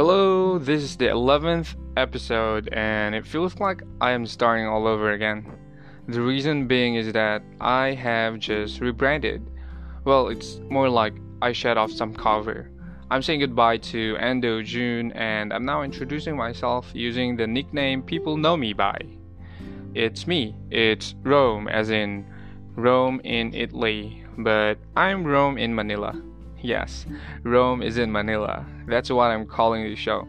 Hello, this is the 11th episode, and it feels like I am starting all over again. The reason being is that I have just rebranded. Well, it's more like I shed off some cover. I'm saying goodbye to Endo June, and I'm now introducing myself using the nickname people know me by. It's me, it's Rome, as in Rome in Italy, but I'm Rome in Manila. Yes, Rome is in Manila. That's what I'm calling the show.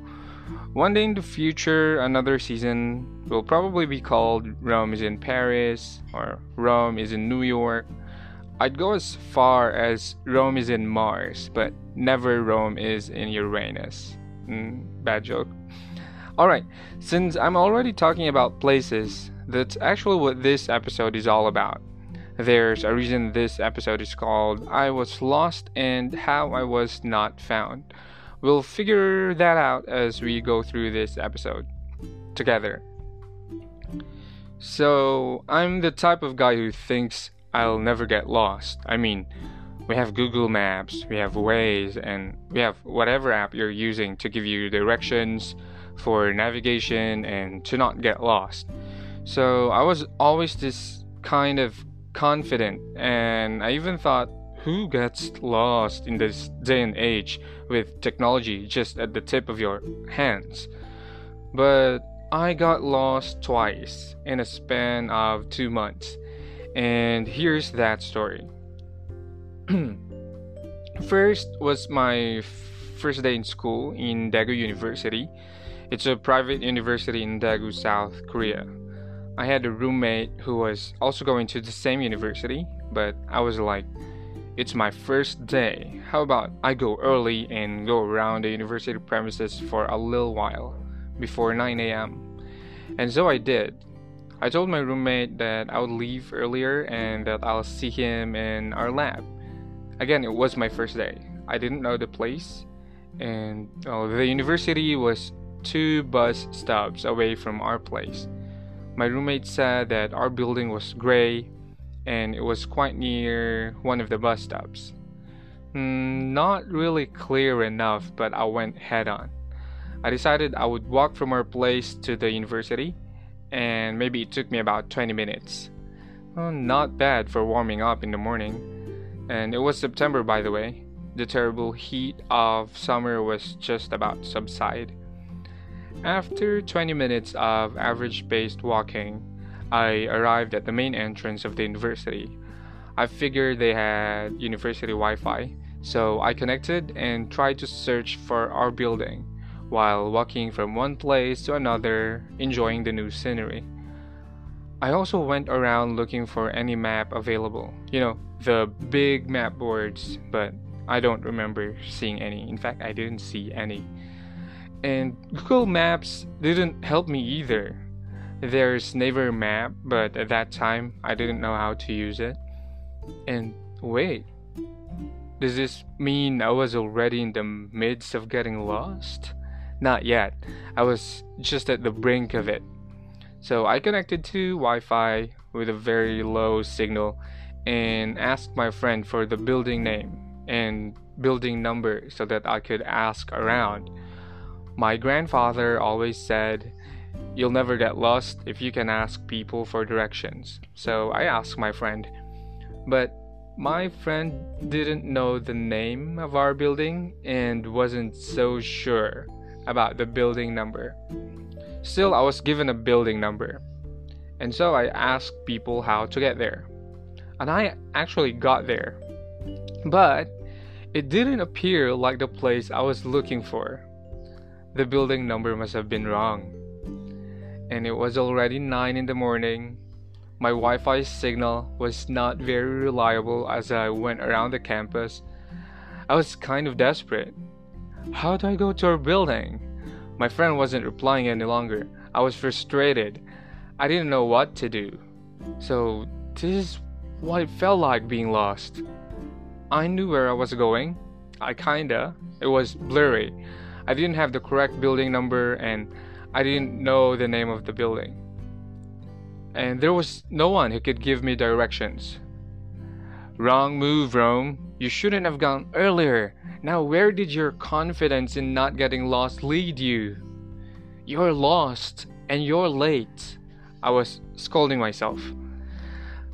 One day in the future, another season will probably be called Rome is in Paris or Rome is in New York. I'd go as far as Rome is in Mars, but never Rome is in Uranus. Mm, bad joke. Alright, since I'm already talking about places, that's actually what this episode is all about. There's a reason this episode is called I Was Lost and How I Was Not Found. We'll figure that out as we go through this episode together. So, I'm the type of guy who thinks I'll never get lost. I mean, we have Google Maps, we have Waze, and we have whatever app you're using to give you directions for navigation and to not get lost. So, I was always this kind of confident, and I even thought, who gets lost in this day and age with technology just at the tip of your hands? But I got lost twice in a span of two months, and here's that story. First was my first day in school in Daegu University. It's a private university in Daegu, South Korea. I had a roommate who was also going to the same university, but I was like, it's my first day. How about I go early and go around the university premises for a little while before 9 a.m.? And so I did. I told my roommate that I would leave earlier and that I'll see him in our lab. Again, it was my first day. I didn't know the place, and the university was two bus stops away from our place. My roommate said that our building was gray and it was quite near one of the bus stops. Mm, not really clear enough, but I went head on. I decided I would walk from our place to the university, and maybe it took me about 20 minutes. Not bad for warming up in the morning. And it was September, by the way. The terrible heat of summer was just about to subside. After 20 minutes of average paced walking, I arrived at the main entrance of the university. I figured they had university Wi Fi, so I connected and tried to search for our building while walking from one place to another, enjoying the new scenery. I also went around looking for any map available. You know, the big map boards, but I don't remember seeing any. In fact, I didn't see any. And Google Maps didn't help me either. There's Naver Map, but at that time I didn't know how to use it. And wait, does this mean I was already in the midst of getting lost? Not yet. I was just at the brink of it. So I connected to Wi Fi with a very low signal and asked my friend for the building name and building number so that I could ask around. My grandfather always said, You'll never get lost if you can ask people for directions. So I asked my friend. But my friend didn't know the name of our building and wasn't so sure about the building number. Still, I was given a building number. And so I asked people how to get there. And I actually got there. But it didn't appear like the place I was looking for. The building number must have been wrong. And it was already 9 in the morning. My Wi Fi signal was not very reliable as I went around the campus. I was kind of desperate. How do I go to our building? My friend wasn't replying any longer. I was frustrated. I didn't know what to do. So, this is what it felt like being lost. I knew where I was going. I kinda. It was blurry. I didn't have the correct building number and I didn't know the name of the building. And there was no one who could give me directions. Wrong move, Rome. You shouldn't have gone earlier. Now, where did your confidence in not getting lost lead you? You're lost and you're late. I was scolding myself.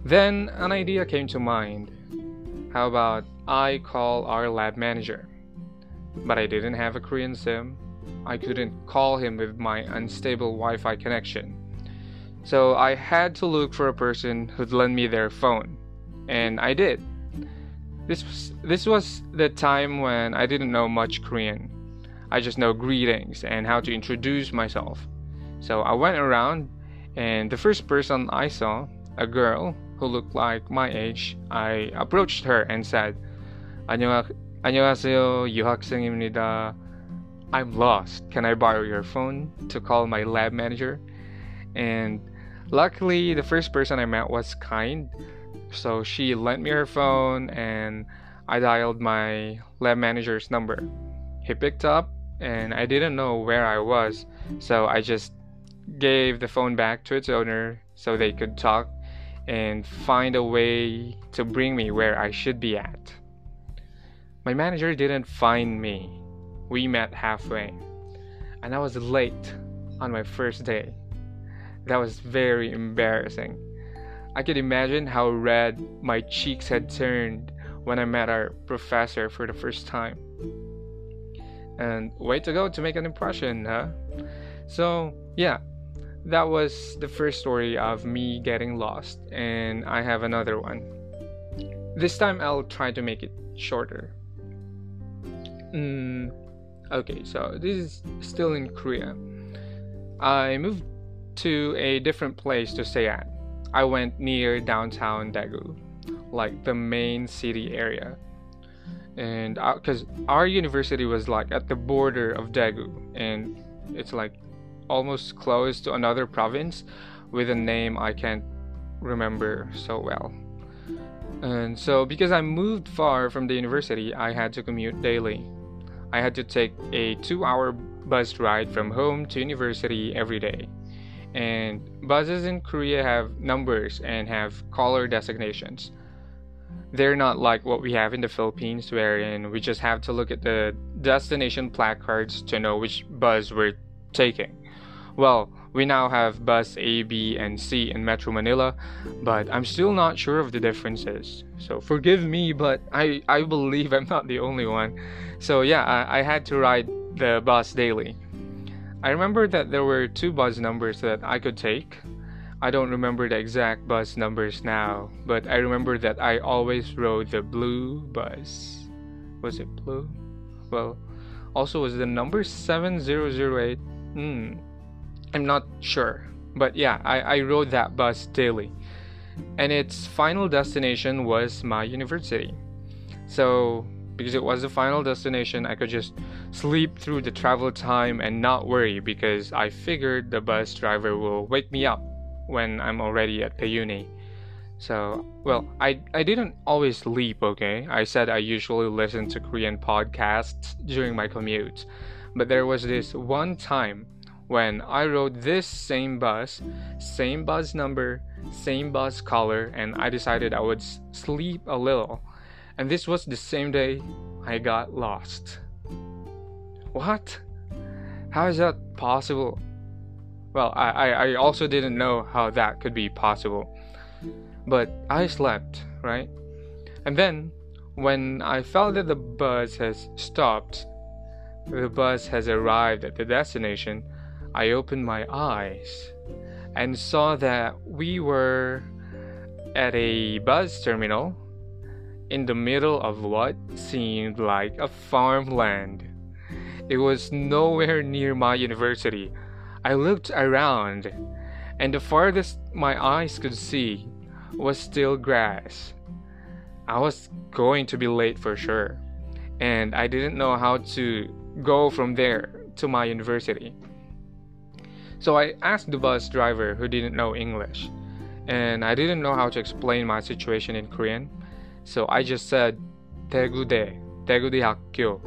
Then an idea came to mind. How about I call our lab manager? But I didn't have a Korean SIM. I couldn't call him with my unstable Wi Fi connection. So I had to look for a person who'd lend me their phone. And I did. This was, this was the time when I didn't know much Korean. I just know greetings and how to introduce myself. So I went around, and the first person I saw, a girl who looked like my age, I approached her and said, 안녕하, 안녕하세요, 유학생입니다. I'm lost. Can I borrow your phone to call my lab manager? And luckily, the first person I met was kind. So she lent me her phone and I dialed my lab manager's number. He picked up and I didn't know where I was, so I just gave the phone back to its owner so they could talk and find a way to bring me where I should be at. My manager didn't find me. We met halfway, and I was late on my first day. That was very embarrassing. I could imagine how red my cheeks had turned when I met our professor for the first time. And way to go to make an impression, huh? So, yeah, that was the first story of me getting lost, and I have another one. This time I'll try to make it shorter. Mm, okay, so this is still in Korea. I moved to a different place to stay at. I went near downtown Daegu, like the main city area. And because uh, our university was like at the border of Daegu, and it's like almost close to another province with a name I can't remember so well. And so, because I moved far from the university, I had to commute daily. I had to take a two hour bus ride from home to university every day. And buses in Korea have numbers and have color designations. They're not like what we have in the Philippines, wherein we just have to look at the destination placards to know which bus we're taking. Well, we now have bus A, B, and C in Metro Manila, but I'm still not sure of the differences. So forgive me, but I, I believe I'm not the only one. So yeah, I, I had to ride the bus daily. I remember that there were two bus numbers that I could take. I don't remember the exact bus numbers now, but I remember that I always rode the blue bus. Was it blue? Well, also was the number 7008. Hmm, I'm not sure. But yeah, I, I rode that bus daily. And its final destination was my university. So, because it was the final destination, I could just sleep through the travel time and not worry because I figured the bus driver will wake me up when I'm already at the uni. So, well, I, I didn't always sleep, okay? I said I usually listen to Korean podcasts during my commute. But there was this one time when I rode this same bus, same bus number, same bus color, and I decided I would sleep a little. And this was the same day I got lost. What? How is that possible? Well, I, I also didn't know how that could be possible. But I slept, right? And then, when I felt that the bus has stopped, the bus has arrived at the destination, I opened my eyes and saw that we were at a bus terminal in the middle of what seemed like a farmland. It was nowhere near my university. I looked around, and the farthest my eyes could see was still grass. I was going to be late for sure, and I didn't know how to go from there to my university. So I asked the bus driver who didn't know English, and I didn't know how to explain my situation in Korean. So I just said, Tegude, Tegude Hakkyo.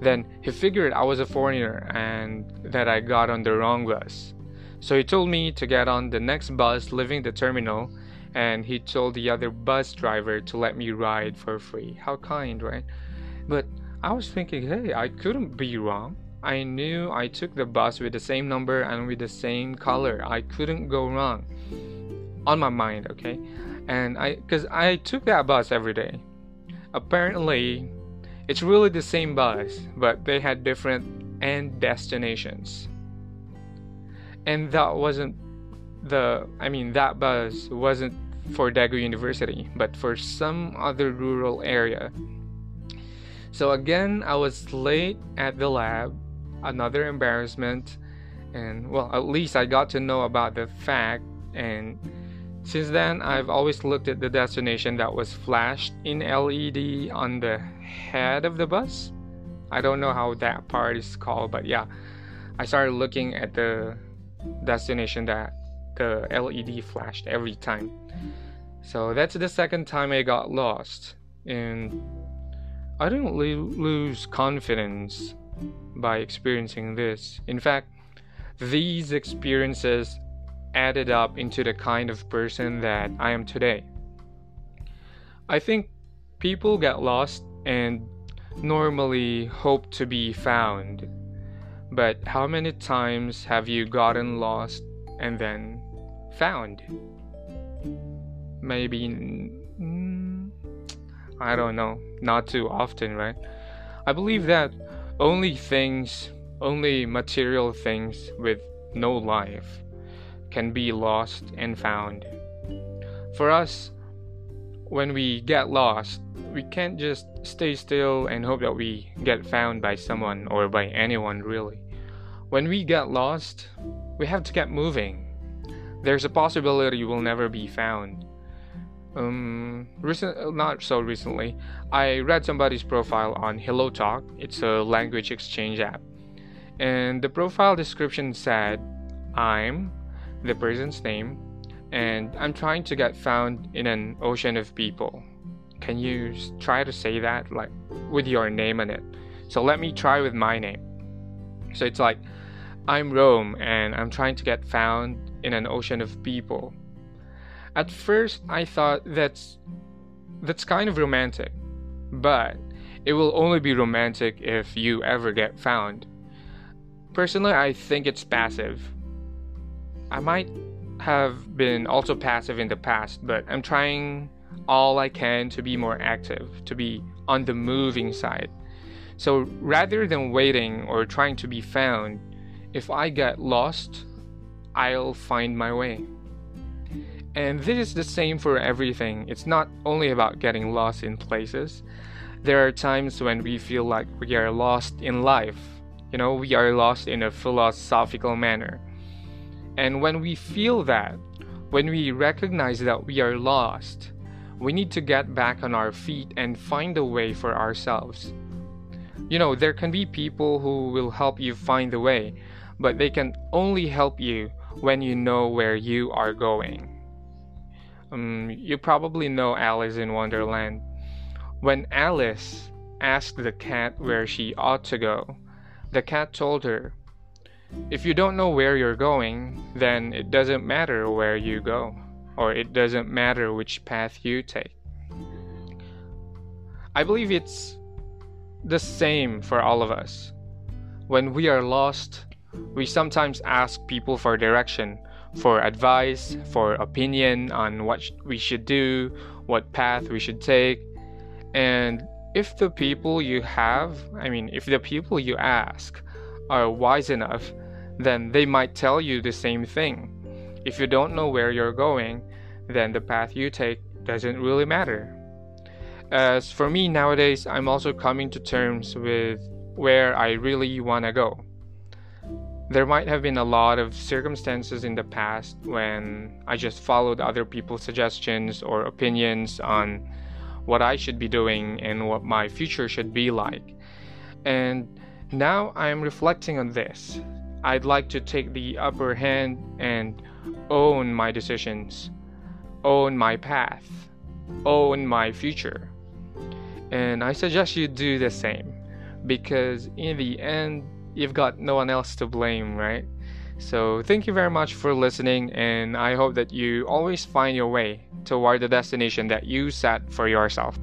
Then he figured I was a foreigner and that I got on the wrong bus. So he told me to get on the next bus leaving the terminal and he told the other bus driver to let me ride for free. How kind, right? But I was thinking, hey, I couldn't be wrong. I knew I took the bus with the same number and with the same color. I couldn't go wrong. On my mind, okay? And I, because I took that bus every day. Apparently, it's really the same bus, but they had different end destinations. And that wasn't the, I mean, that bus wasn't for Daegu University, but for some other rural area. So again, I was late at the lab another embarrassment. And well at least i got to know about the fact. And since then i've always looked at the destination that was flashed in LED on the head of the bus. I don't know how that part is called but yeah. I started looking at the destination that the LED flashed every time. So that's the second time i got lost. And i didn't lose confidence by experiencing this. In fact, these experiences added up into the kind of person that I am today. I think people get lost and normally hope to be found. But how many times have you gotten lost and then found? Maybe, I don't know, not too often, right? I believe that only things, only material things with no life can be lost and found. For us, when we get lost, we can't just stay still and hope that we get found by someone or by anyone really. When we get lost, we have to get moving. There's a possibility we'll never be found um recent not so recently. I read somebody's profile on HelloTalk. It's a language exchange app. And the profile description said i'm the person's name and i'm trying to get found in an ocean of people. Can you try to say that like with your name in it? So let me try with my name. So it's like i'm rome and i'm trying to get found in an ocean of people at first, I thought that's that's kind of romantic, but it will only be romantic if you ever get found. Personally, I think it's passive. I might have been also passive in the past, but I'm trying all I can to be more active, to be on the moving side. So rather than waiting or trying to be found, if I get lost, I'll find my way. And this is the same for everything. It's not only about getting lost in places. There are times when we feel like we are lost in life. You know, we are lost in a philosophical manner. And when we feel that, when we recognize that we are lost, we need to get back on our feet and find a way for ourselves. You know, there can be people who will help you find the way, but they can only help you when you know where you are going. Um, you probably know Alice in Wonderland. When Alice asked the cat where she ought to go, the cat told her, If you don't know where you're going, then it doesn't matter where you go, or it doesn't matter which path you take. I believe it's the same for all of us. When we are lost, we sometimes ask people for direction for advice, for opinion on what we should do, what path we should take. And if the people you have, I mean, if the people you ask are wise enough, then they might tell you the same thing. If you don't know where you're going, then the path you take doesn't really matter. As for me nowadays, I'm also coming to terms with where I really want to go. There might have been a lot of circumstances in the past when I just followed other people's suggestions or opinions on what I should be doing and what my future should be like. And now I'm reflecting on this. I'd like to take the upper hand and own my decisions, own my path, own my future. And I suggest you do the same because in the end, you've got no one else to blame, right? So, thank you very much for listening, and I hope that you always find your way toward the destination that you set for yourself.